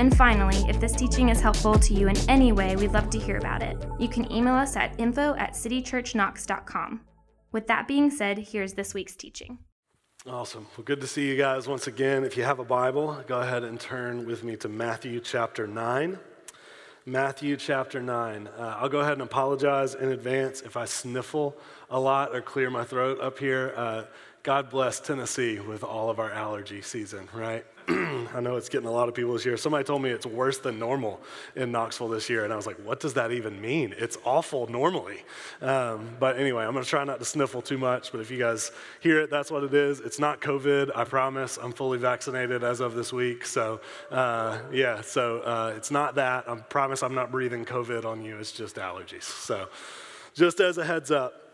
And finally, if this teaching is helpful to you in any way, we'd love to hear about it. You can email us at info at citychurchknox.com. With that being said, here's this week's teaching. Awesome. Well, good to see you guys once again. If you have a Bible, go ahead and turn with me to Matthew chapter 9. Matthew chapter 9. Uh, I'll go ahead and apologize in advance if I sniffle a lot or clear my throat up here. Uh, God bless Tennessee with all of our allergy season, right? I know it's getting a lot of people this year. Somebody told me it's worse than normal in Knoxville this year, and I was like, what does that even mean? It's awful normally. Um, but anyway, I'm going to try not to sniffle too much, but if you guys hear it, that's what it is. It's not COVID, I promise. I'm fully vaccinated as of this week. So, uh, yeah, so uh, it's not that. I promise I'm not breathing COVID on you, it's just allergies. So, just as a heads up,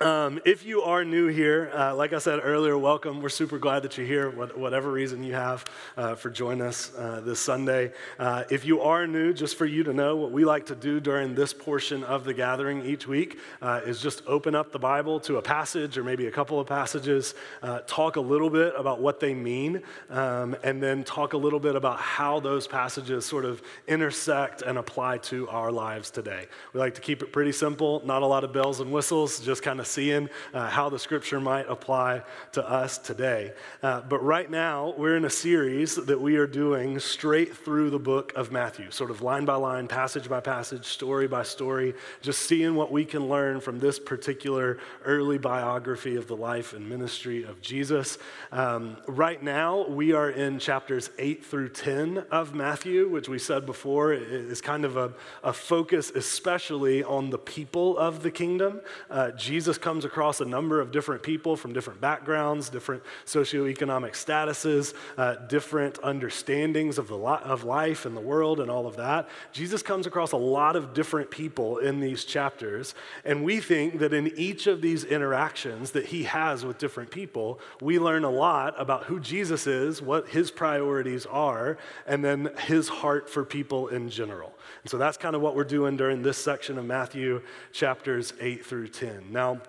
um, if you are new here, uh, like I said earlier, welcome. We're super glad that you're here, whatever reason you have uh, for joining us uh, this Sunday. Uh, if you are new, just for you to know, what we like to do during this portion of the gathering each week uh, is just open up the Bible to a passage or maybe a couple of passages, uh, talk a little bit about what they mean, um, and then talk a little bit about how those passages sort of intersect and apply to our lives today. We like to keep it pretty simple, not a lot of bells and whistles, just kind of seeing uh, how the scripture might apply to us today. Uh, but right now, we're in a series that we are doing straight through the book of Matthew, sort of line by line, passage by passage, story by story, just seeing what we can learn from this particular early biography of the life and ministry of Jesus. Um, right now, we are in chapters 8 through 10 of Matthew, which we said before is kind of a, a focus, especially on the people of the kingdom. Uh, Jesus comes across a number of different people from different backgrounds, different socioeconomic statuses, uh, different understandings of, the li- of life and the world and all of that. Jesus comes across a lot of different people in these chapters, and we think that in each of these interactions that he has with different people, we learn a lot about who Jesus is, what his priorities are, and then his heart for people in general. And so that's kind of what we're doing during this section of Matthew chapters 8 through 10. Now,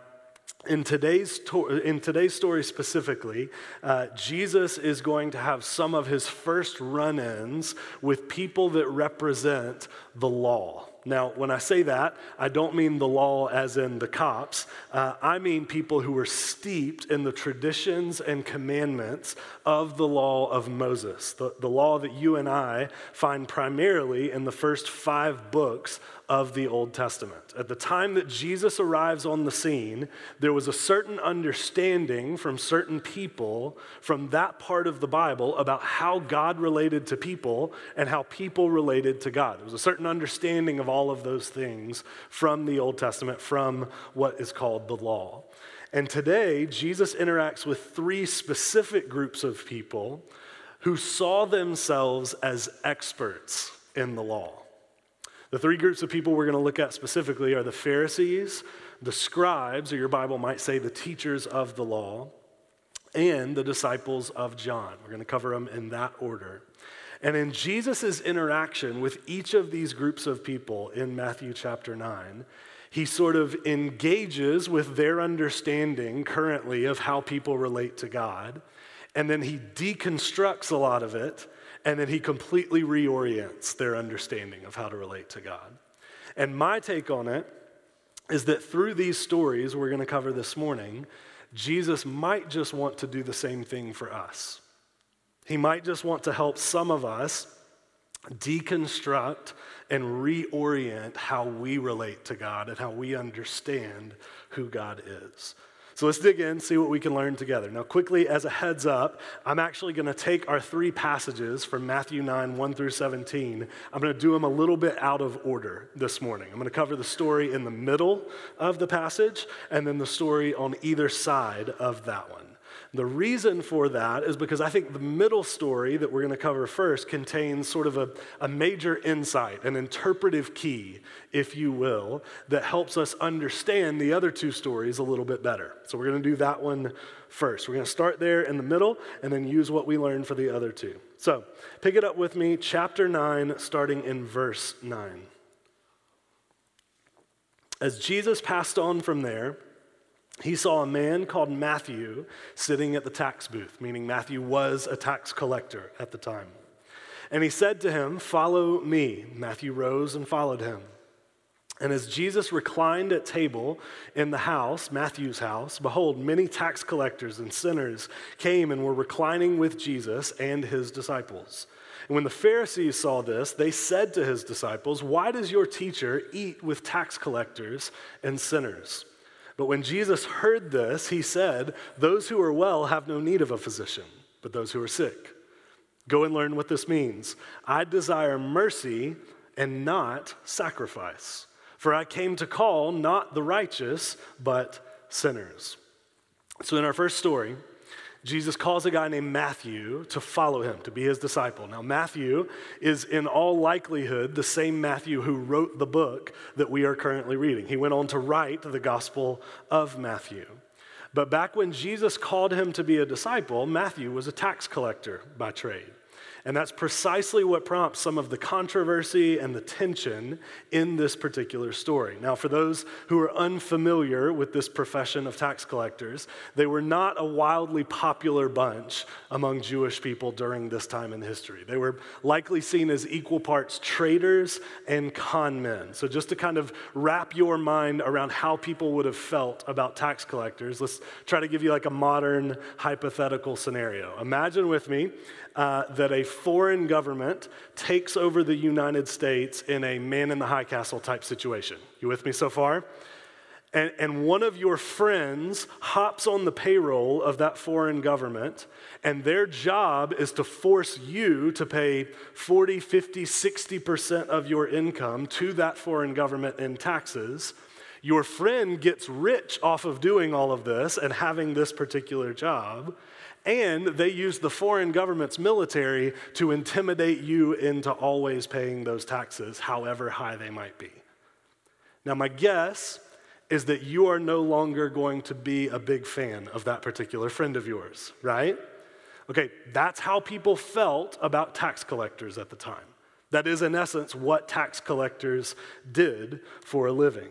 in today's, to- in today's story specifically, uh, Jesus is going to have some of his first run ins with people that represent the law. Now, when I say that, I don't mean the law as in the cops. Uh, I mean people who were steeped in the traditions and commandments of the law of Moses, the, the law that you and I find primarily in the first five books of the Old Testament. At the time that Jesus arrives on the scene, there was a certain understanding from certain people from that part of the Bible about how God related to people and how people related to God. There was a certain understanding of all of those things from the Old Testament, from what is called the law. And today, Jesus interacts with three specific groups of people who saw themselves as experts in the law. The three groups of people we're going to look at specifically are the Pharisees, the scribes, or your Bible might say the teachers of the law, and the disciples of John. We're going to cover them in that order. And in Jesus' interaction with each of these groups of people in Matthew chapter 9, he sort of engages with their understanding currently of how people relate to God, and then he deconstructs a lot of it and then he completely reorients their understanding of how to relate to God. And my take on it is that through these stories we're going to cover this morning, Jesus might just want to do the same thing for us. He might just want to help some of us deconstruct and reorient how we relate to God and how we understand who God is. So let's dig in, see what we can learn together. Now, quickly, as a heads up, I'm actually going to take our three passages from Matthew 9, 1 through 17. I'm going to do them a little bit out of order this morning. I'm going to cover the story in the middle of the passage and then the story on either side of that one. The reason for that is because I think the middle story that we're going to cover first contains sort of a, a major insight, an interpretive key, if you will, that helps us understand the other two stories a little bit better. So we're going to do that one first. We're going to start there in the middle and then use what we learned for the other two. So pick it up with me, chapter 9, starting in verse 9. As Jesus passed on from there, he saw a man called Matthew sitting at the tax booth, meaning Matthew was a tax collector at the time. And he said to him, Follow me. Matthew rose and followed him. And as Jesus reclined at table in the house, Matthew's house, behold, many tax collectors and sinners came and were reclining with Jesus and his disciples. And when the Pharisees saw this, they said to his disciples, Why does your teacher eat with tax collectors and sinners? But when Jesus heard this, he said, Those who are well have no need of a physician, but those who are sick. Go and learn what this means. I desire mercy and not sacrifice, for I came to call not the righteous, but sinners. So, in our first story, Jesus calls a guy named Matthew to follow him, to be his disciple. Now, Matthew is in all likelihood the same Matthew who wrote the book that we are currently reading. He went on to write the Gospel of Matthew. But back when Jesus called him to be a disciple, Matthew was a tax collector by trade. And that's precisely what prompts some of the controversy and the tension in this particular story. Now, for those who are unfamiliar with this profession of tax collectors, they were not a wildly popular bunch among Jewish people during this time in history. They were likely seen as equal parts traitors and con men. So, just to kind of wrap your mind around how people would have felt about tax collectors, let's try to give you like a modern hypothetical scenario. Imagine with me uh, that a foreign government takes over the United States in a man in the high castle type situation. You with me so far? And, and one of your friends hops on the payroll of that foreign government, and their job is to force you to pay 40, 50, 60% of your income to that foreign government in taxes. Your friend gets rich off of doing all of this and having this particular job. And they use the foreign government's military to intimidate you into always paying those taxes, however high they might be. Now, my guess is that you are no longer going to be a big fan of that particular friend of yours, right? Okay, that's how people felt about tax collectors at the time. That is, in essence, what tax collectors did for a living.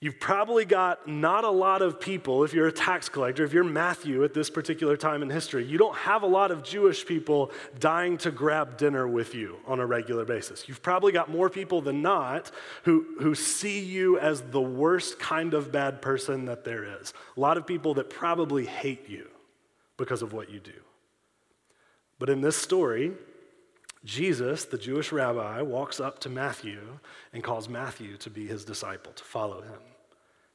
You've probably got not a lot of people, if you're a tax collector, if you're Matthew at this particular time in history, you don't have a lot of Jewish people dying to grab dinner with you on a regular basis. You've probably got more people than not who, who see you as the worst kind of bad person that there is. A lot of people that probably hate you because of what you do. But in this story, Jesus, the Jewish rabbi, walks up to Matthew and calls Matthew to be his disciple, to follow him.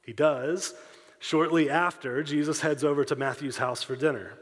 He does. Shortly after, Jesus heads over to Matthew's house for dinner.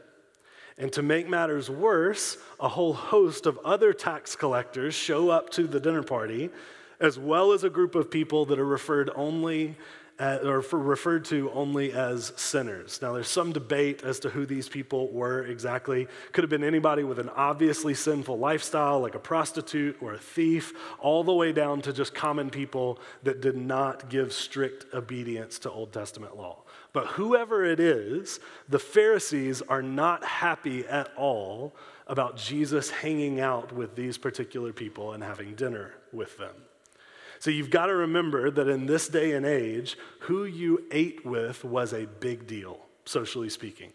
And to make matters worse, a whole host of other tax collectors show up to the dinner party, as well as a group of people that are referred only uh, or referred to only as sinners. Now, there's some debate as to who these people were exactly. Could have been anybody with an obviously sinful lifestyle, like a prostitute or a thief, all the way down to just common people that did not give strict obedience to Old Testament law. But whoever it is, the Pharisees are not happy at all about Jesus hanging out with these particular people and having dinner with them. So you've got to remember that in this day and age, who you ate with was a big deal, socially speaking.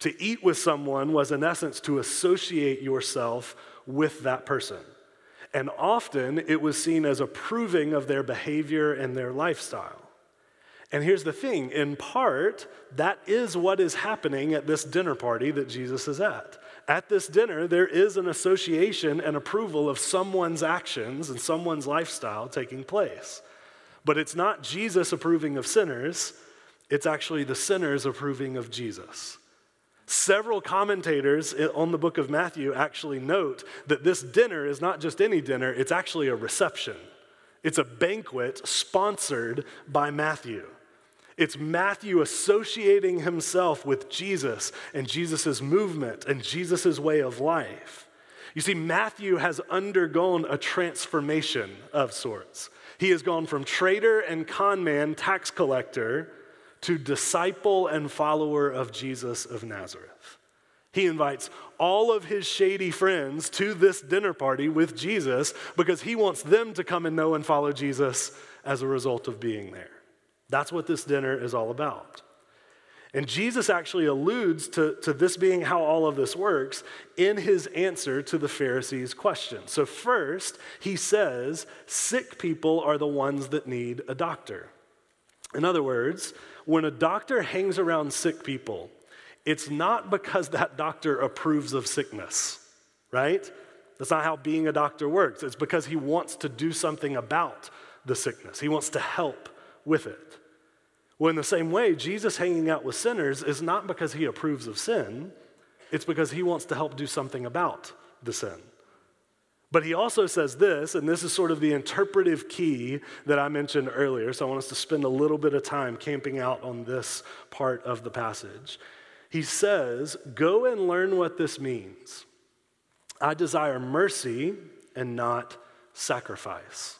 To eat with someone was, in essence, to associate yourself with that person. And often it was seen as approving of their behavior and their lifestyle. And here's the thing in part, that is what is happening at this dinner party that Jesus is at at this dinner, there is an association and approval of someone's actions and someone's lifestyle taking place. But it's not Jesus approving of sinners, it's actually the sinners approving of Jesus. Several commentators on the book of Matthew actually note that this dinner is not just any dinner, it's actually a reception. It's a banquet sponsored by Matthew. It's Matthew associating himself with Jesus and Jesus' movement and Jesus' way of life. You see, Matthew has undergone a transformation of sorts. He has gone from trader and conman, tax collector, to disciple and follower of Jesus of Nazareth. He invites all of his shady friends to this dinner party with Jesus because he wants them to come and know and follow Jesus as a result of being there. That's what this dinner is all about. And Jesus actually alludes to, to this being how all of this works in his answer to the Pharisees' question. So, first, he says, Sick people are the ones that need a doctor. In other words, when a doctor hangs around sick people, it's not because that doctor approves of sickness, right? That's not how being a doctor works. It's because he wants to do something about the sickness, he wants to help with it. Well, in the same way, Jesus hanging out with sinners is not because he approves of sin, it's because he wants to help do something about the sin. But he also says this, and this is sort of the interpretive key that I mentioned earlier, so I want us to spend a little bit of time camping out on this part of the passage. He says, Go and learn what this means. I desire mercy and not sacrifice.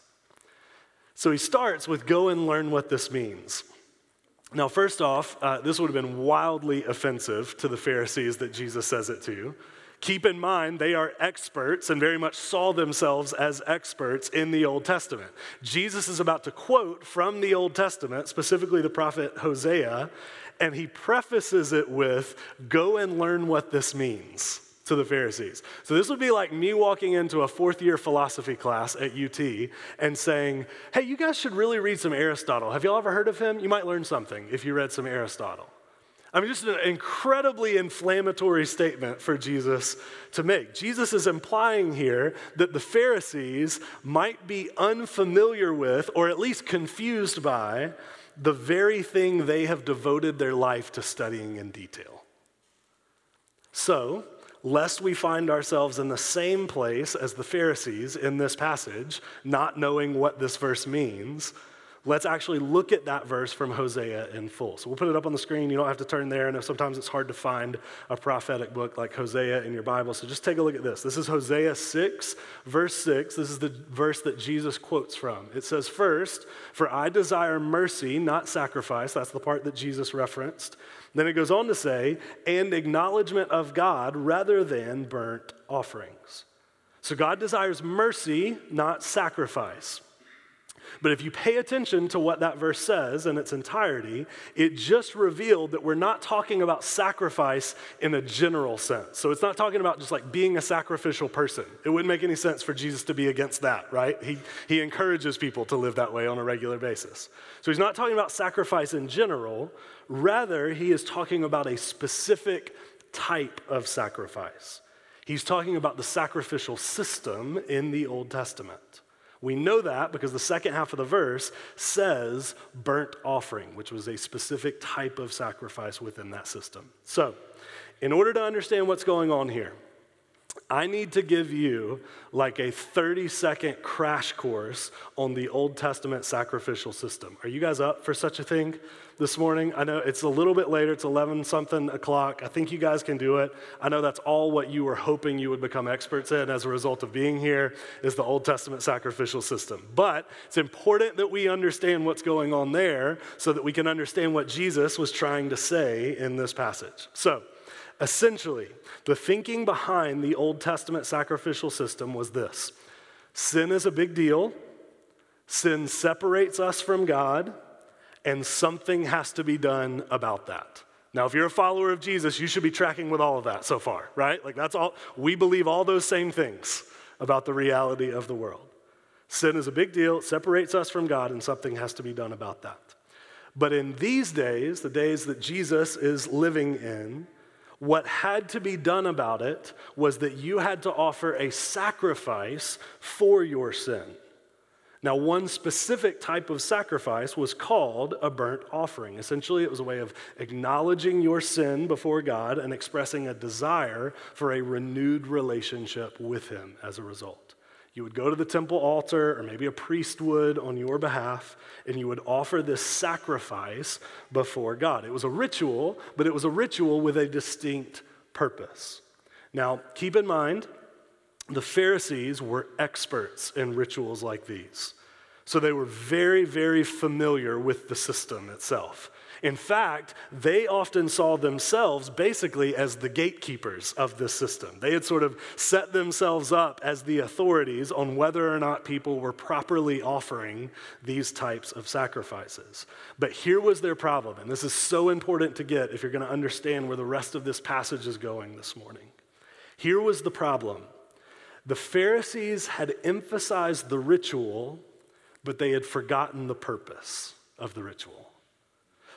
So he starts with go and learn what this means. Now, first off, uh, this would have been wildly offensive to the Pharisees that Jesus says it to. Keep in mind, they are experts and very much saw themselves as experts in the Old Testament. Jesus is about to quote from the Old Testament, specifically the prophet Hosea, and he prefaces it with, Go and learn what this means to the Pharisees. So this would be like me walking into a fourth year philosophy class at UT and saying, hey, you guys should really read some Aristotle. Have y'all ever heard of him? You might learn something if you read some Aristotle. I mean, just an incredibly inflammatory statement for Jesus to make. Jesus is implying here that the Pharisees might be unfamiliar with, or at least confused by, the very thing they have devoted their life to studying in detail. So, lest we find ourselves in the same place as the Pharisees in this passage, not knowing what this verse means, let's actually look at that verse from Hosea in full. So we'll put it up on the screen. You don't have to turn there. Know sometimes it's hard to find a prophetic book like Hosea in your Bible. So just take a look at this. This is Hosea 6, verse 6. This is the verse that Jesus quotes from. It says, First, for I desire mercy, not sacrifice. That's the part that Jesus referenced. Then it goes on to say, and acknowledgement of God rather than burnt offerings. So God desires mercy, not sacrifice. But if you pay attention to what that verse says in its entirety, it just revealed that we're not talking about sacrifice in a general sense. So it's not talking about just like being a sacrificial person. It wouldn't make any sense for Jesus to be against that, right? He, he encourages people to live that way on a regular basis. So he's not talking about sacrifice in general, rather, he is talking about a specific type of sacrifice. He's talking about the sacrificial system in the Old Testament. We know that because the second half of the verse says burnt offering, which was a specific type of sacrifice within that system. So, in order to understand what's going on here, I need to give you like a 30 second crash course on the Old Testament sacrificial system. Are you guys up for such a thing this morning? I know it's a little bit later, it's 11 something o'clock. I think you guys can do it. I know that's all what you were hoping you would become experts in as a result of being here is the Old Testament sacrificial system. But it's important that we understand what's going on there so that we can understand what Jesus was trying to say in this passage. So, Essentially, the thinking behind the Old Testament sacrificial system was this sin is a big deal, sin separates us from God, and something has to be done about that. Now, if you're a follower of Jesus, you should be tracking with all of that so far, right? Like, that's all, we believe all those same things about the reality of the world. Sin is a big deal, it separates us from God, and something has to be done about that. But in these days, the days that Jesus is living in, what had to be done about it was that you had to offer a sacrifice for your sin. Now, one specific type of sacrifice was called a burnt offering. Essentially, it was a way of acknowledging your sin before God and expressing a desire for a renewed relationship with Him as a result. You would go to the temple altar, or maybe a priest would on your behalf, and you would offer this sacrifice before God. It was a ritual, but it was a ritual with a distinct purpose. Now, keep in mind, the Pharisees were experts in rituals like these. So they were very, very familiar with the system itself. In fact, they often saw themselves basically as the gatekeepers of this system. They had sort of set themselves up as the authorities on whether or not people were properly offering these types of sacrifices. But here was their problem, and this is so important to get if you're going to understand where the rest of this passage is going this morning. Here was the problem the Pharisees had emphasized the ritual, but they had forgotten the purpose of the ritual.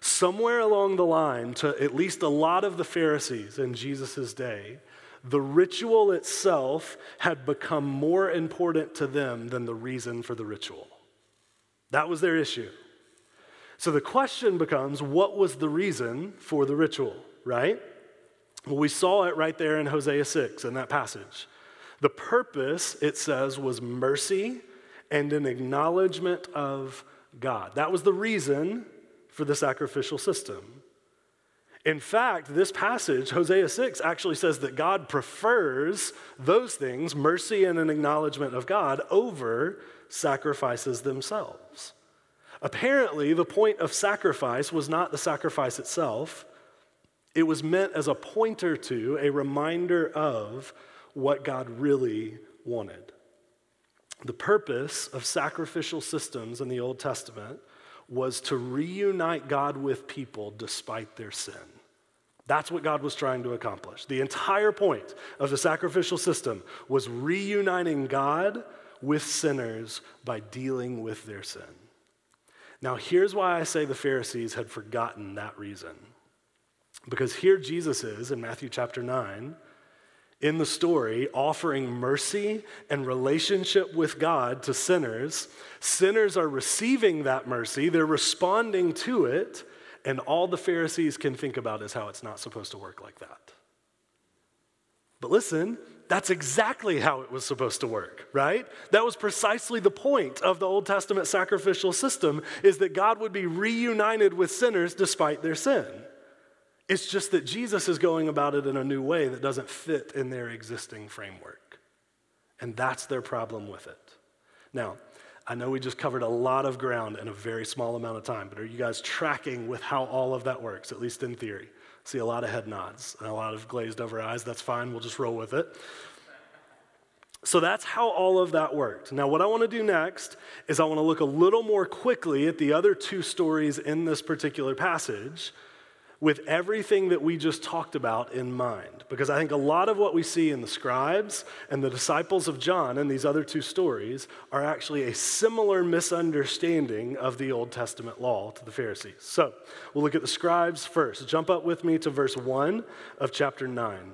Somewhere along the line, to at least a lot of the Pharisees in Jesus' day, the ritual itself had become more important to them than the reason for the ritual. That was their issue. So the question becomes what was the reason for the ritual, right? Well, we saw it right there in Hosea 6 in that passage. The purpose, it says, was mercy and an acknowledgement of God. That was the reason for the sacrificial system. In fact, this passage, Hosea 6, actually says that God prefers those things, mercy and an acknowledgement of God, over sacrifices themselves. Apparently, the point of sacrifice was not the sacrifice itself, it was meant as a pointer to, a reminder of what God really wanted. The purpose of sacrificial systems in the Old Testament was to reunite God with people despite their sin. That's what God was trying to accomplish. The entire point of the sacrificial system was reuniting God with sinners by dealing with their sin. Now, here's why I say the Pharisees had forgotten that reason. Because here Jesus is in Matthew chapter 9 in the story offering mercy and relationship with God to sinners. Sinners are receiving that mercy, they're responding to it, and all the Pharisees can think about is how it's not supposed to work like that. But listen, that's exactly how it was supposed to work, right? That was precisely the point of the Old Testament sacrificial system is that God would be reunited with sinners despite their sin. It's just that Jesus is going about it in a new way that doesn't fit in their existing framework. And that's their problem with it. Now, I know we just covered a lot of ground in a very small amount of time, but are you guys tracking with how all of that works, at least in theory? See a lot of head nods and a lot of glazed over eyes. That's fine, we'll just roll with it. So that's how all of that worked. Now, what I want to do next is I want to look a little more quickly at the other two stories in this particular passage with everything that we just talked about in mind. Because I think a lot of what we see in the scribes and the disciples of John and these other two stories are actually a similar misunderstanding of the Old Testament law to the Pharisees. So we'll look at the scribes first. Jump up with me to verse 1 of chapter 9.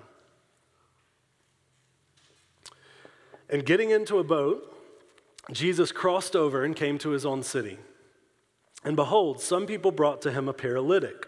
And getting into a boat, Jesus crossed over and came to his own city. And behold, some people brought to him a paralytic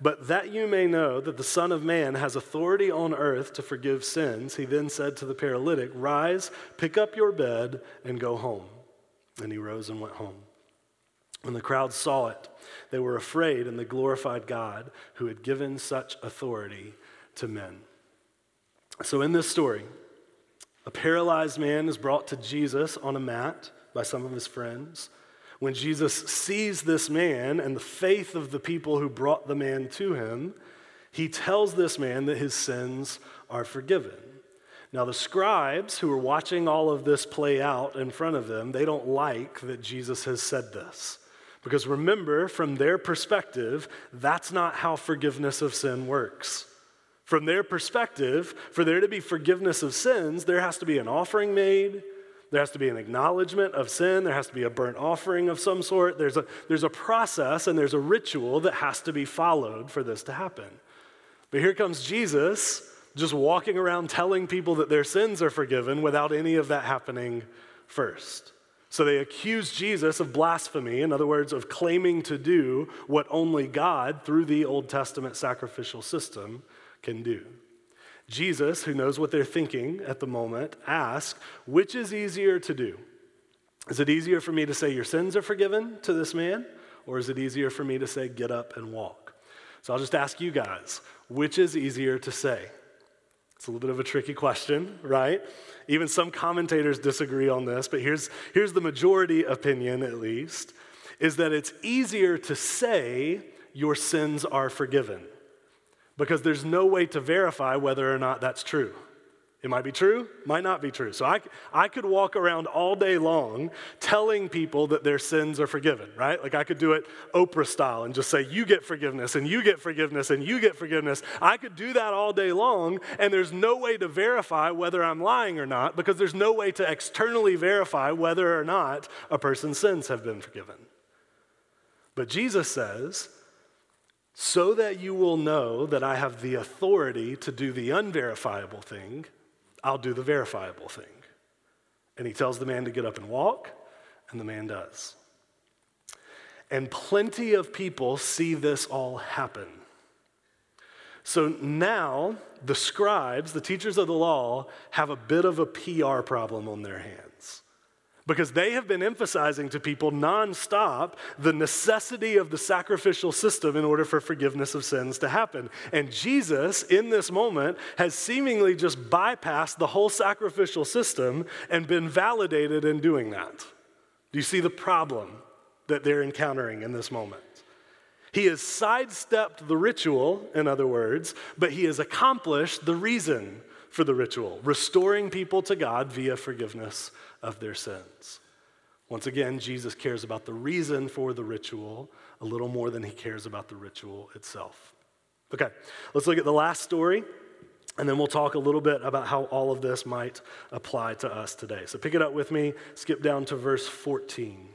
But that you may know that the Son of Man has authority on earth to forgive sins, he then said to the paralytic, Rise, pick up your bed, and go home. And he rose and went home. When the crowd saw it, they were afraid, and they glorified God who had given such authority to men. So, in this story, a paralyzed man is brought to Jesus on a mat by some of his friends. When Jesus sees this man and the faith of the people who brought the man to him, he tells this man that his sins are forgiven. Now, the scribes who are watching all of this play out in front of them, they don't like that Jesus has said this. Because remember, from their perspective, that's not how forgiveness of sin works. From their perspective, for there to be forgiveness of sins, there has to be an offering made, there has to be an acknowledgement of sin. There has to be a burnt offering of some sort. There's a, there's a process and there's a ritual that has to be followed for this to happen. But here comes Jesus just walking around telling people that their sins are forgiven without any of that happening first. So they accuse Jesus of blasphemy, in other words, of claiming to do what only God, through the Old Testament sacrificial system, can do. Jesus, who knows what they're thinking at the moment, asks, which is easier to do? Is it easier for me to say, Your sins are forgiven to this man? Or is it easier for me to say, Get up and walk? So I'll just ask you guys, which is easier to say? It's a little bit of a tricky question, right? Even some commentators disagree on this, but here's, here's the majority opinion, at least, is that it's easier to say your sins are forgiven because there's no way to verify whether or not that's true. It might be true, might not be true. So I, I could walk around all day long telling people that their sins are forgiven, right? Like I could do it Oprah style and just say, You get forgiveness, and you get forgiveness, and you get forgiveness. I could do that all day long, and there's no way to verify whether I'm lying or not because there's no way to externally verify whether or not a person's sins have been forgiven. But Jesus says, so that you will know that I have the authority to do the unverifiable thing I'll do the verifiable thing. And he tells the man to get up and walk, and the man does. And plenty of people see this all happen. So now the scribes, the teachers of the law, have a bit of a PR problem on their hands because they have been emphasizing to people nonstop the necessity of the sacrificial system in order for forgiveness of sins to happen. And Jesus, in this moment, has seemingly just bypassed the whole sacrificial system and been validated in doing that. Do you see the problem that they're encountering in this moment? He has sidestepped the ritual, in other words, but he has accomplished the reason for the ritual, restoring people to God via forgiveness of their sins. Once again, Jesus cares about the reason for the ritual a little more than he cares about the ritual itself. Okay, let's look at the last story, and then we'll talk a little bit about how all of this might apply to us today. So pick it up with me, skip down to verse 14.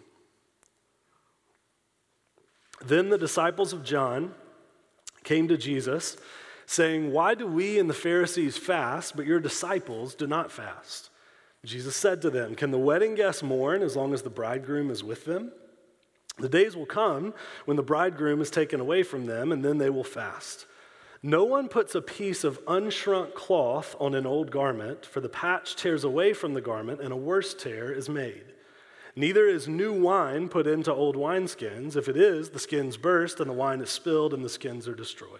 Then the disciples of John came to Jesus, saying, Why do we and the Pharisees fast, but your disciples do not fast? Jesus said to them, Can the wedding guests mourn as long as the bridegroom is with them? The days will come when the bridegroom is taken away from them, and then they will fast. No one puts a piece of unshrunk cloth on an old garment, for the patch tears away from the garment, and a worse tear is made. Neither is new wine put into old wineskins. If it is, the skins burst, and the wine is spilled, and the skins are destroyed.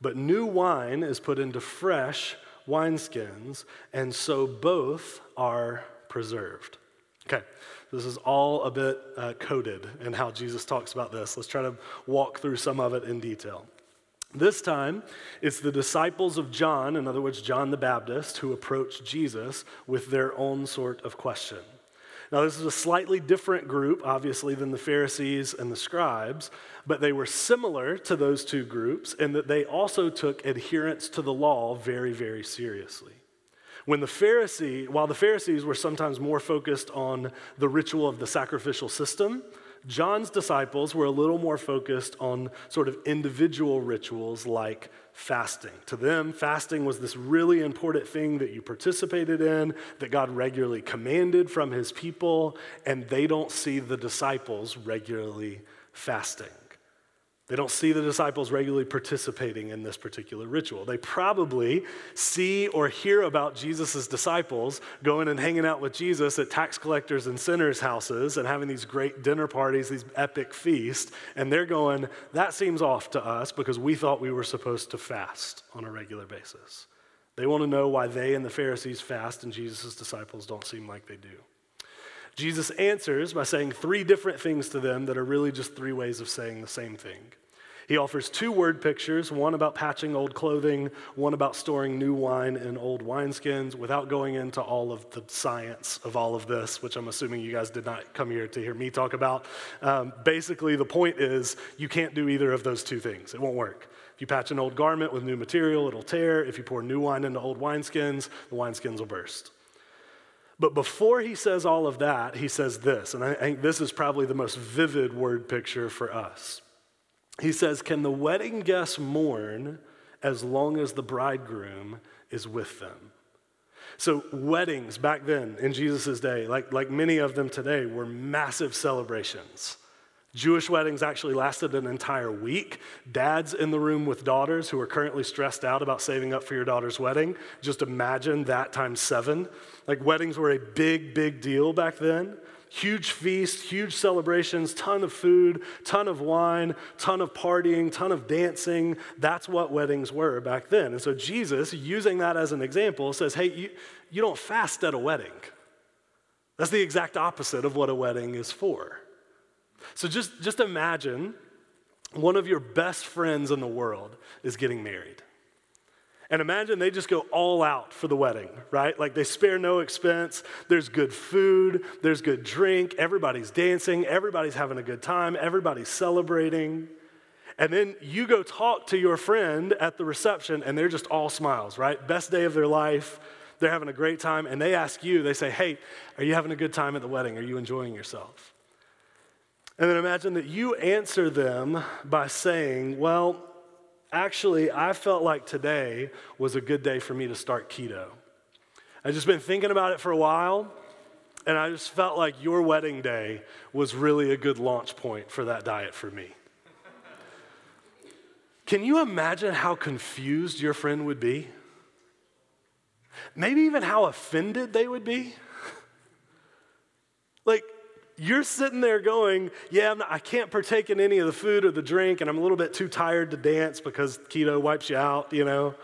But new wine is put into fresh wineskins, and so both are preserved. Okay, this is all a bit uh, coded in how Jesus talks about this. Let's try to walk through some of it in detail. This time, it's the disciples of John, in other words, John the Baptist, who approach Jesus with their own sort of question. Now, this is a slightly different group, obviously, than the Pharisees and the scribes, but they were similar to those two groups in that they also took adherence to the law very, very seriously. When the Pharisee, while the Pharisees were sometimes more focused on the ritual of the sacrificial system, John's disciples were a little more focused on sort of individual rituals like fasting. To them, fasting was this really important thing that you participated in, that God regularly commanded from his people, and they don't see the disciples regularly fasting. They don't see the disciples regularly participating in this particular ritual. They probably see or hear about Jesus' disciples going and hanging out with Jesus at tax collectors and sinners' houses and having these great dinner parties, these epic feasts, and they're going, that seems off to us because we thought we were supposed to fast on a regular basis. They want to know why they and the Pharisees fast and Jesus' disciples don't seem like they do. Jesus answers by saying three different things to them that are really just three ways of saying the same thing. He offers two word pictures one about patching old clothing, one about storing new wine in old wineskins, without going into all of the science of all of this, which I'm assuming you guys did not come here to hear me talk about. Um, basically, the point is you can't do either of those two things, it won't work. If you patch an old garment with new material, it'll tear. If you pour new wine into old wineskins, the wineskins will burst. But before he says all of that, he says this, and I think this is probably the most vivid word picture for us. He says, Can the wedding guests mourn as long as the bridegroom is with them. So, weddings back then in Jesus' day, like, like many of them today, were massive celebrations. Jewish weddings actually lasted an entire week. Dads in the room with daughters who are currently stressed out about saving up for your daughter's wedding, just imagine that times seven. Like, weddings were a big, big deal back then. Huge feasts, huge celebrations, ton of food, ton of wine, ton of partying, ton of dancing. That's what weddings were back then. And so Jesus, using that as an example, says, hey, you, you don't fast at a wedding. That's the exact opposite of what a wedding is for. So just, just imagine one of your best friends in the world is getting married. And imagine they just go all out for the wedding, right? Like they spare no expense. There's good food, there's good drink, everybody's dancing, everybody's having a good time, everybody's celebrating. And then you go talk to your friend at the reception, and they're just all smiles, right? Best day of their life. They're having a great time, and they ask you, they say, Hey, are you having a good time at the wedding? Are you enjoying yourself? And then imagine that you answer them by saying, Well, actually, I felt like today was a good day for me to start keto. I've just been thinking about it for a while, and I just felt like your wedding day was really a good launch point for that diet for me. Can you imagine how confused your friend would be? Maybe even how offended they would be? You're sitting there going, Yeah, not, I can't partake in any of the food or the drink, and I'm a little bit too tired to dance because keto wipes you out, you know.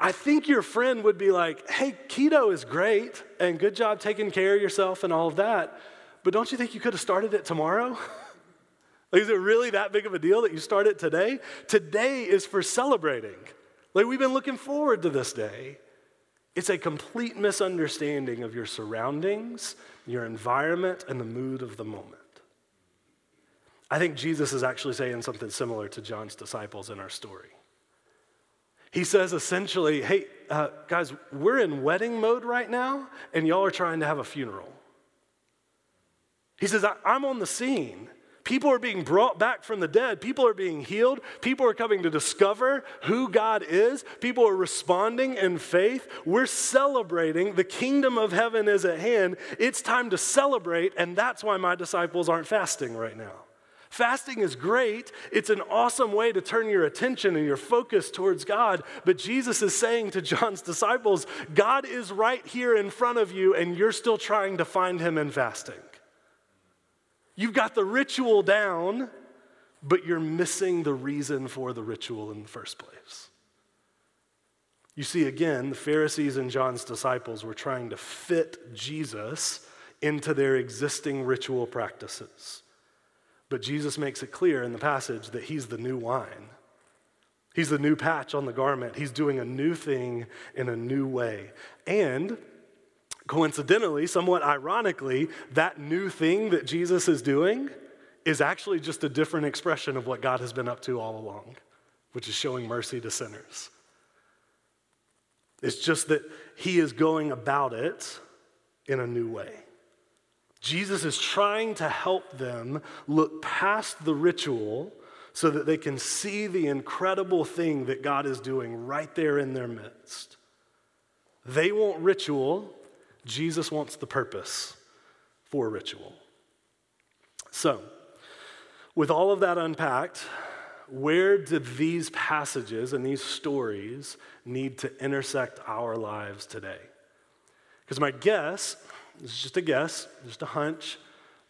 I think your friend would be like, Hey, keto is great, and good job taking care of yourself and all of that, but don't you think you could have started it tomorrow? like, is it really that big of a deal that you start it today? Today is for celebrating. Like, we've been looking forward to this day. It's a complete misunderstanding of your surroundings, your environment, and the mood of the moment. I think Jesus is actually saying something similar to John's disciples in our story. He says essentially, hey, uh, guys, we're in wedding mode right now, and y'all are trying to have a funeral. He says, I'm on the scene. People are being brought back from the dead. People are being healed. People are coming to discover who God is. People are responding in faith. We're celebrating. The kingdom of heaven is at hand. It's time to celebrate, and that's why my disciples aren't fasting right now. Fasting is great. It's an awesome way to turn your attention and your focus towards God. But Jesus is saying to John's disciples, God is right here in front of you, and you're still trying to find him in fasting. You've got the ritual down, but you're missing the reason for the ritual in the first place. You see, again, the Pharisees and John's disciples were trying to fit Jesus into their existing ritual practices. But Jesus makes it clear in the passage that he's the new wine. He's the new patch on the garment. He's doing a new thing in a new way. And Coincidentally, somewhat ironically, that new thing that Jesus is doing is actually just a different expression of what God has been up to all along, which is showing mercy to sinners. It's just that he is going about it in a new way. Jesus is trying to help them look past the ritual so that they can see the incredible thing that God is doing right there in their midst. They want ritual, Jesus wants the purpose for ritual. So, with all of that unpacked, where do these passages and these stories need to intersect our lives today? Because my guess, is just a guess, just a hunch,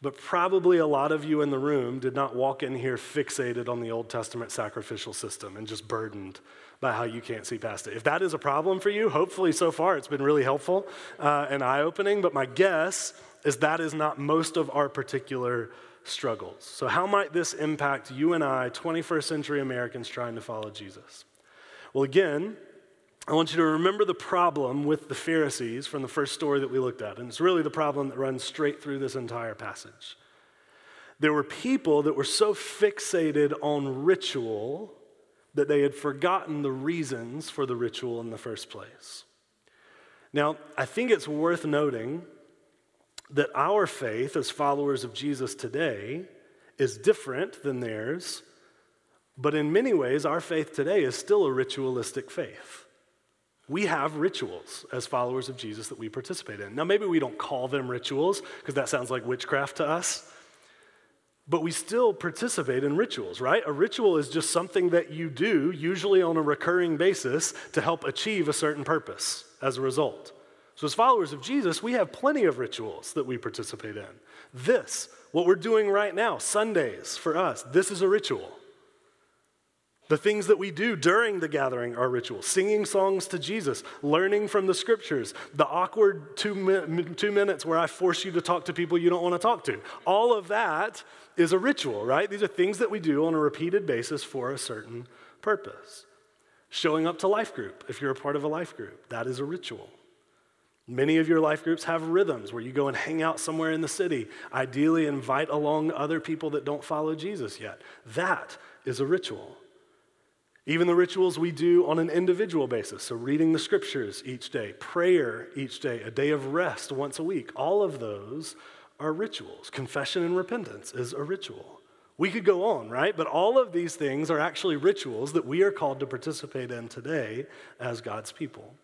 but probably a lot of you in the room did not walk in here fixated on the Old Testament sacrificial system and just burdened by how you can't see past it. If that is a problem for you, hopefully so far it's been really helpful uh, and eye opening, but my guess is that is not most of our particular struggles. So, how might this impact you and I, 21st century Americans trying to follow Jesus? Well, again, I want you to remember the problem with the Pharisees from the first story that we looked at. And it's really the problem that runs straight through this entire passage. There were people that were so fixated on ritual that they had forgotten the reasons for the ritual in the first place. Now, I think it's worth noting that our faith as followers of Jesus today is different than theirs But in many ways, our faith today is still a ritualistic faith. We have rituals as followers of Jesus that we participate in. Now, maybe we don't call them rituals because that sounds like witchcraft to us, but we still participate in rituals, right? A ritual is just something that you do, usually on a recurring basis, to help achieve a certain purpose as a result. So, as followers of Jesus, we have plenty of rituals that we participate in. This, what we're doing right now, Sundays for us, this is a ritual. The things that we do during the gathering are rituals singing songs to Jesus, learning from the scriptures, the awkward two, mi- two minutes where I force you to talk to people you don't want to talk to. All of that is a ritual, right? These are things that we do on a repeated basis for a certain purpose. Showing up to life group, if you're a part of a life group, that is a ritual. Many of your life groups have rhythms where you go and hang out somewhere in the city, ideally invite along other people that don't follow Jesus yet. That is a ritual. Even the rituals we do on an individual basis, so reading the scriptures each day, prayer each day, a day of rest once a week, all of those are rituals. Confession and repentance is a ritual. We could go on, right? But all of these things are actually rituals that we are called to participate in today as God's people.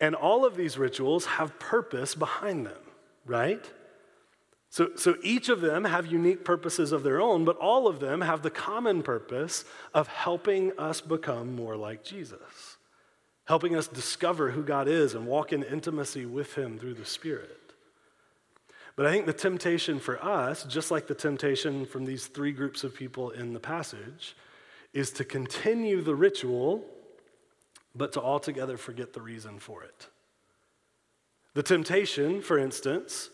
And all of these rituals have purpose behind them, right? So, so each of them have unique purposes of their own, but all of them have the common purpose of helping us become more like Jesus, helping us discover who God is and walk in intimacy with Him through the Spirit. But I think the temptation for us, just like the temptation from these three groups of people in the passage, is to continue the ritual, but to altogether forget the reason for it. The temptation, for instance,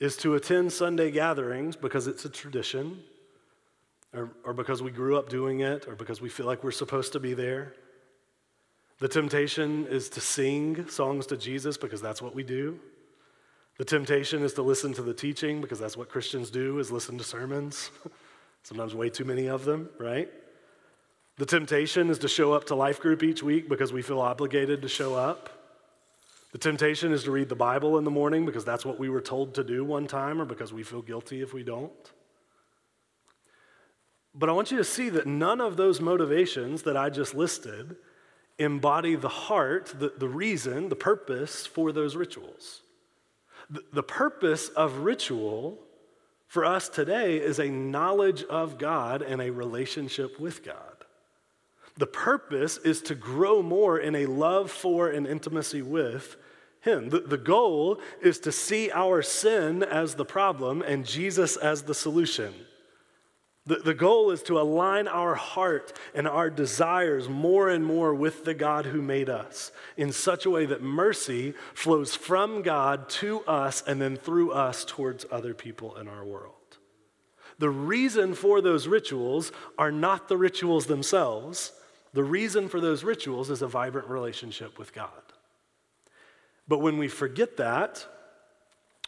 is to attend Sunday gatherings because it's a tradition, or, or because we grew up doing it, or because we feel like we're supposed to be there. The temptation is to sing songs to Jesus because that's what we do. The temptation is to listen to the teaching because that's what Christians do is listen to sermons. Sometimes way too many of them, right? The temptation is to show up to life group each week because we feel obligated to show up. The temptation is to read the Bible in the morning because that's what we were told to do one time or because we feel guilty if we don't. But I want you to see that none of those motivations that I just listed embody the heart, the, the reason, the purpose for those rituals. The, purpose of ritual for us today is a knowledge of God and a relationship with God. The purpose is to grow more in a love for and intimacy with him. The, the goal is to see our sin as the problem and Jesus as the solution. The, the goal is to align our heart and our desires more and more with the God who made us in such a way that mercy flows from God to us and then through us towards other people in our world. The reason for those rituals are not the rituals themselves. The reason for those rituals is a vibrant relationship with God. But when we forget that,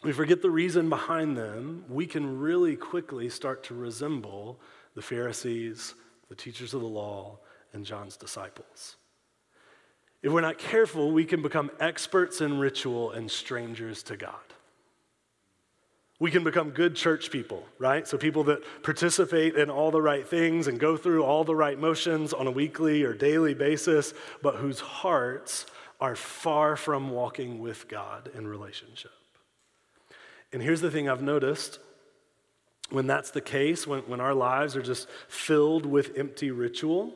we forget the reason behind them, we can really quickly start to resemble the Pharisees, the teachers of the law, and John's disciples. If we're not careful, we can become experts in ritual and strangers to God. We can become good church people, right? So, people that participate in all the right things and go through all the right motions on a weekly or daily basis, but whose hearts are far from walking with God in relationship. And here's the thing I've noticed when that's the case, when, when our lives are just filled with empty ritual,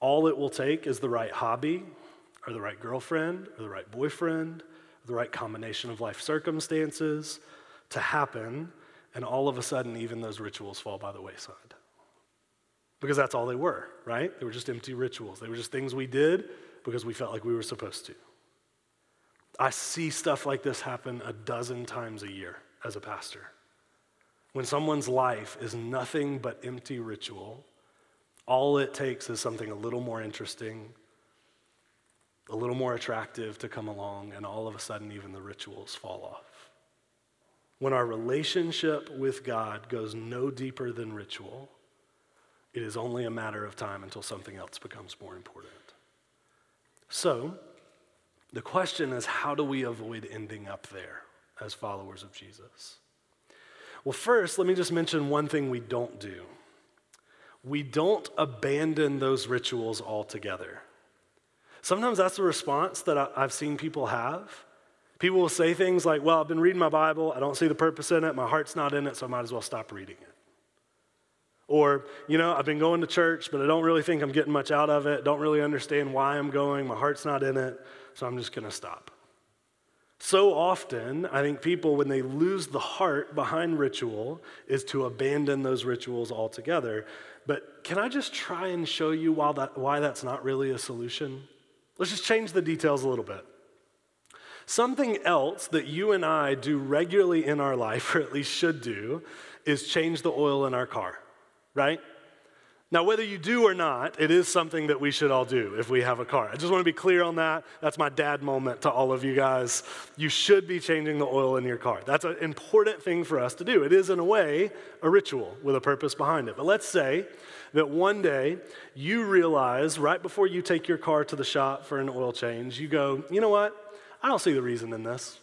all it will take is the right hobby, or the right girlfriend, or the right boyfriend, or the right combination of life circumstances to happen, and all of a sudden, even those rituals fall by the wayside. Because that's all they were, right? They were just empty rituals. They were just things we did because we felt like we were supposed to. I see stuff like this happen a dozen times a year as a pastor. When someone's life is nothing but empty ritual, all it takes is something a little more interesting, a little more attractive to come along, and all of a sudden, even the rituals fall off. When our relationship with God goes no deeper than ritual, it is only a matter of time until something else becomes more important. So, the question is how do we avoid ending up there as followers of Jesus? Well, first, let me just mention one thing we don't do. we don't abandon those rituals altogether. Sometimes that's the response that I've seen people have. People will say things like, Well, I've been reading my Bible, I don't see the purpose in it, my heart's not in it, so I might as well stop reading it. Or, you know, I've been going to church, but I don't really think I'm getting much out of it, don't really understand why I'm going, my heart's not in it, so I'm just gonna stop. So often, I think people, when they lose the heart behind ritual, is to abandon those rituals altogether. But can I just try and show you why, that, why that's not really a solution? Let's just change the details a little bit. Something else that you and I do regularly in our life, or at least should do, is change the oil in our car, right? Now, whether you do or not, it is something that we should all do if we have a car. I just want to be clear on that. That's my dad moment to all of you guys. You should be changing the oil in your car. That's an important thing for us to do. It is, in a way, a ritual with a purpose behind it. But let's say that one day you realize right before you take your car to the shop for an oil change, you go, you know what? I don't see the reason in this.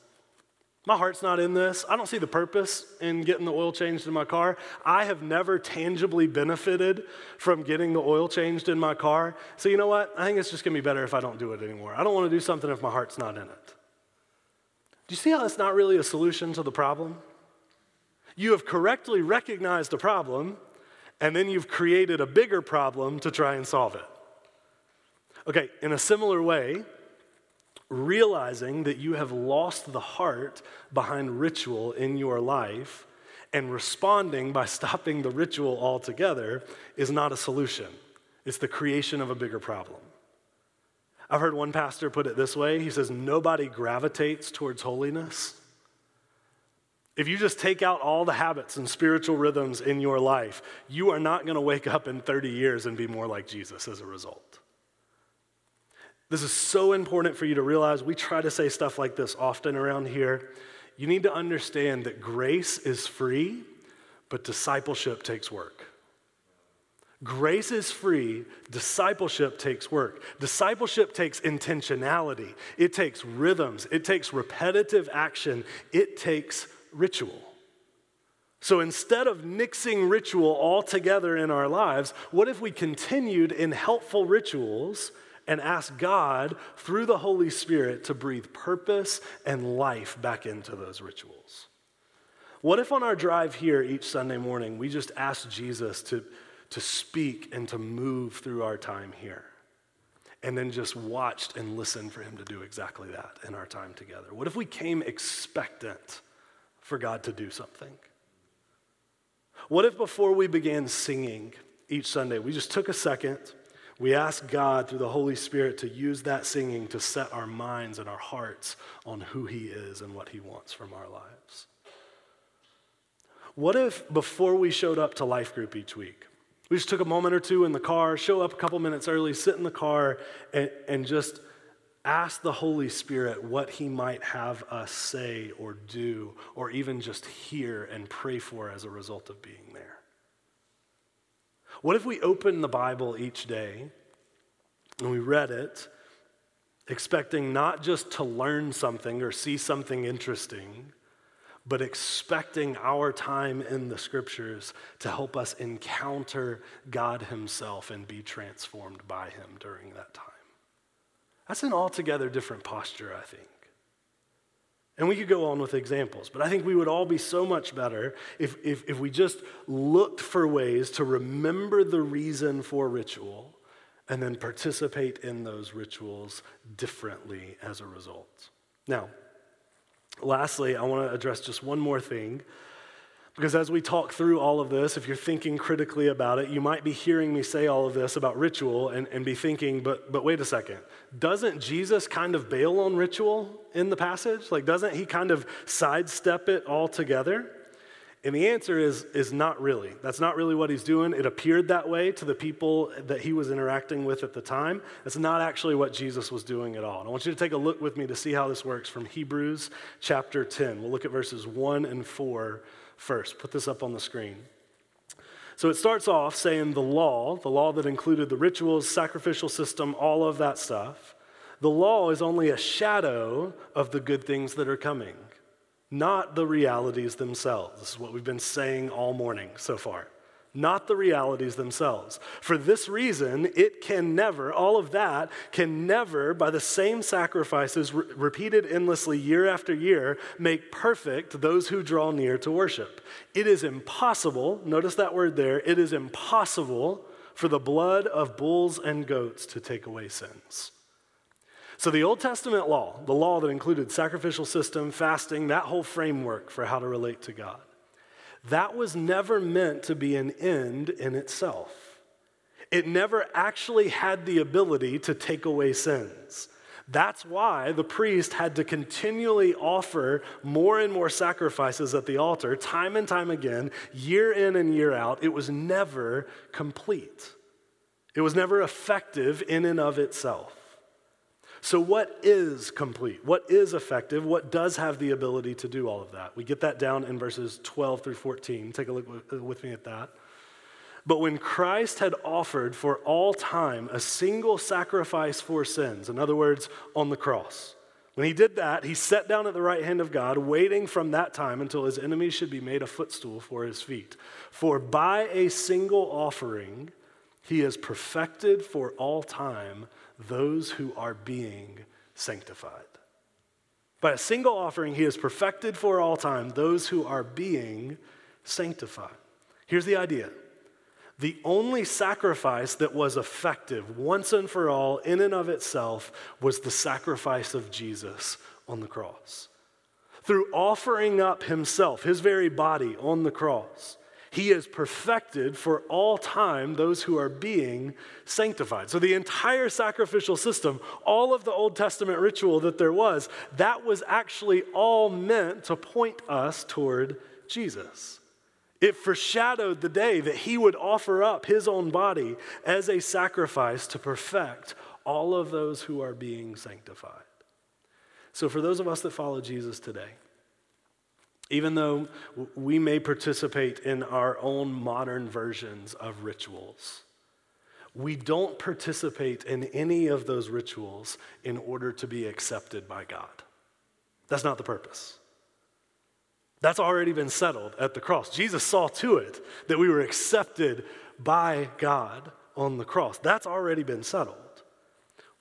My heart's not in this. I don't see the purpose in getting the oil changed in my car. I have never tangibly benefited from getting the oil changed in my car. So, you know what? I think it's just going to be better if I don't do it anymore. I don't want to do something if my heart's not in it. Do you see how that's not really a solution to the problem? You have correctly recognized the problem, and then you've created a bigger problem to try and solve it. Okay, in a similar way, realizing that you have lost the heart behind ritual in your life and responding by stopping the ritual altogether is not a solution. It's the creation of a bigger problem. I've heard one pastor put it this way he says, Nobody gravitates towards holiness. If you just take out all the habits and spiritual rhythms in your life, you are not going to wake up in 30 years and be more like Jesus as a result. This is so important for you to realize. We try to say stuff like this often around here. You need to understand that grace is free, but discipleship takes work. Grace is free, discipleship takes work. Discipleship takes intentionality, it takes rhythms, it takes repetitive action, it takes ritual. So instead of nixing ritual altogether in our lives, what if we continued in helpful rituals and ask God through the Holy Spirit to breathe purpose and life back into those rituals. What if on our drive here each Sunday morning, we just ask Jesus to, to speak and to move through our time here? And then just watched and listened for him to do exactly that in our time together? What if we came expectant for God to do something? What if before we began singing each Sunday, we just took a second? We ask God through the Holy Spirit to use that singing to set our minds and our hearts on who He is and what He wants from our lives. What if before we showed up to life group each week, we just took a moment or two in the car, show up a couple minutes early, sit in the car, and, and just ask the Holy Spirit what He might have us say or do, or even just hear and pray for as a result of being there? What if we opened the Bible each day and we read it, expecting not just to learn something or see something interesting, but expecting our time in the scriptures to help us encounter God Himself and be transformed by Him during that time? That's an altogether different posture, I think. And we could go on with examples, but I think we would all be so much better if, if, if we just looked for ways to remember the reason for ritual and then participate in those rituals differently as a result. Now, lastly, I want to address just one more thing because as we talk through all of this, if you're thinking critically about it, you might be hearing me say all of this about ritual and, and be thinking, but, but wait a second. Doesn't Jesus kind of bail on ritual in the passage? Like, doesn't he kind of sidestep it altogether? And the answer is, is not really. That's not really what he's doing. It appeared that way to the people that he was interacting with at the time. That's not actually what Jesus was doing at all. And I want you to take a look with me to see how this works from Hebrews chapter 10. We'll look at verses 1 and 4 first. Put this up on the screen. So it starts off saying the law, the law that included the rituals, sacrificial system, all of that stuff. The law is only a shadow of the good things that are coming, not the realities themselves. This is what we've been saying all morning so far. Not the realities themselves. For this reason, it can never, all of that can never, by the same sacrifices re- repeated endlessly year after year, make perfect those who draw near to worship. It is impossible, notice that word there, it is impossible for the blood of bulls and goats to take away sins. So, the Old Testament law, the law that included sacrificial system, fasting, that whole framework for how to relate to God, that was never meant to be an end in itself. It never actually had the ability to take away sins. That's why the priest had to continually offer more and more sacrifices at the altar, time and time again, year in and year out. It was never complete, it was never effective in and of itself. So, what is complete? What is effective? What does have the ability to do all of that? We get that down in verses 12 through 14. Take a look uh, with me at that. But when Christ had offered for all time a single sacrifice for sins, in other words, on the cross, when he did that, he sat down at the right hand of God, waiting from that time until his enemies should be made a footstool for his feet. For by a single offering, he has perfected for all time those who are being sanctified. By a single offering, he has perfected for all time those who are being sanctified. Here's the idea the only sacrifice that was effective once and for all, in and of itself, was the sacrifice of Jesus on the cross. Through offering up himself, his very body on the cross, he has perfected for all time those who are being sanctified. So, the entire sacrificial system, all of the Old Testament ritual that there was, that was actually all meant to point us toward Jesus. It foreshadowed the day that he would offer up his own body as a sacrifice to perfect all of those who are being sanctified. So, for those of us that follow Jesus today, even though we may participate in our own modern versions of rituals, we don't participate in any of those rituals in order to be accepted by God. That's not the purpose. That's already been settled at the cross. Jesus saw to it that we were accepted by God on the cross. That's already been settled.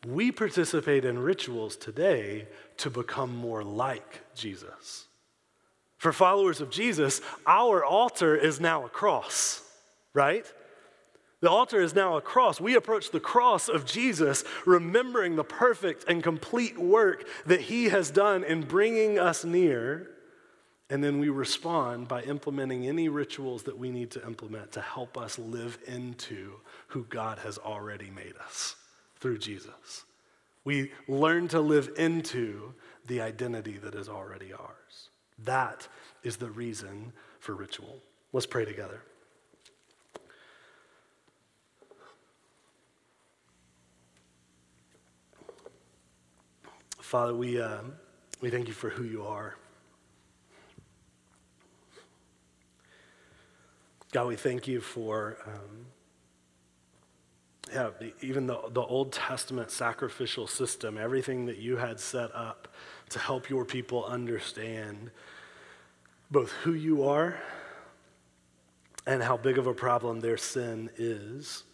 We participate in rituals today to become more like Jesus. For followers of Jesus, our altar is now a cross, right? The altar is now a cross. We approach the cross of Jesus, remembering the perfect and complete work that he has done in bringing us near. And then we respond by implementing any rituals that we need to implement to help us live into who God has already made us through Jesus. We learn to live into the identity that is already ours. That is the reason for ritual. Let's pray together. Father, we, uh, we thank you for who you are. God, we thank you for um, yeah, the, even the, the Old Testament sacrificial system, everything that you had set up to help your people understand both who you are and how big of a problem their sin is.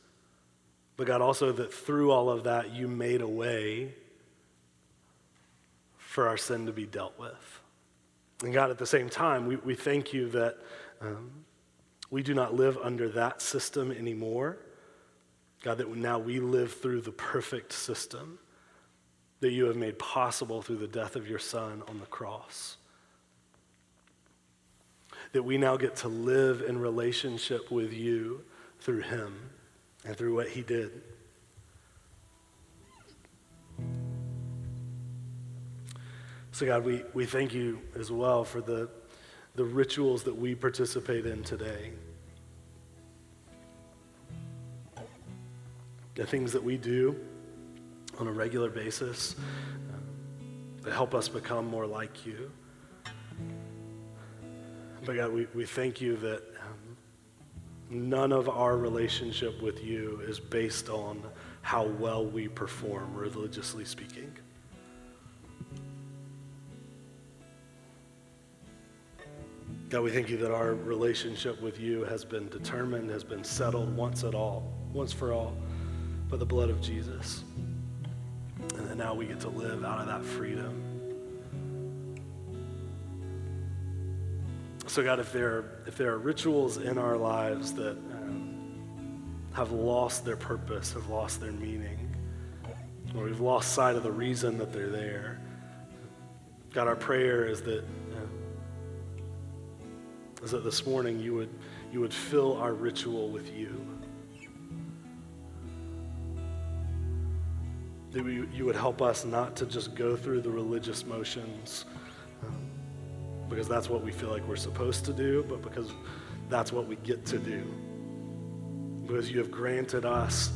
But God, also that through all of that, you made a way for our sin to be dealt with. And God, at the same time, we, we thank you that um, we do not live under that system anymore. God, that now we live through the perfect system that you have made possible through the death of your Son on the cross that we now get to live in relationship with you through him and through what he did. So, God, we, we thank you as well for the, the rituals that we participate in today. The things that we do on a regular basis uh, that help us become more like you. But God, we, we thank you that um, none of our relationship with you is based on how well we perform, religiously speaking. God, we thank you that our relationship with you has been determined, has been settled once at all, once for all, by the blood of Jesus. And now we get to live out of that freedom. So, God, if there, if there are rituals in our lives that um, have lost their purpose, have lost their meaning, or we've lost sight of the reason that they're there, God, our prayer is that, uh, is that this morning you would, you would fill our ritual with you. That we, you would help us not to just go through the religious motions because that's what we feel like we're supposed to do, but because that's what we get to do. Because you have granted us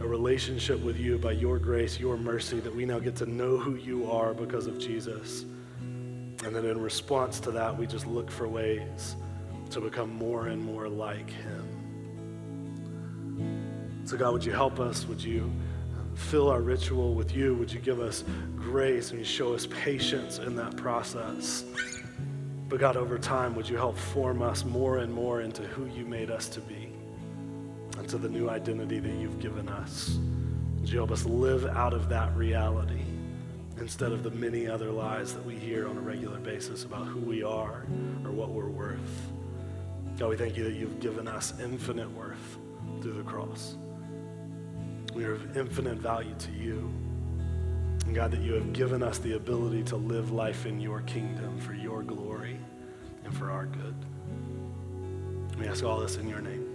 a relationship with you by your grace, your mercy, that we now get to know who you are because of Jesus. And then in response to that, we just look for ways to become more and more like him. So, God, would you help us? Would you fill our ritual with you? Would you give us grace and you show us patience in that process? But God, over time, would you help form us more and more into who you made us to be, into the new identity that you've given us? Would you help us live out of that reality instead of the many other lies that we hear on a regular basis about who we are or what we're worth? God, we thank you that you've given us infinite worth through the cross. We are of infinite value to you. And God, that you have given us the ability to live life in your kingdom for your glory and for our good. We ask all this in your name.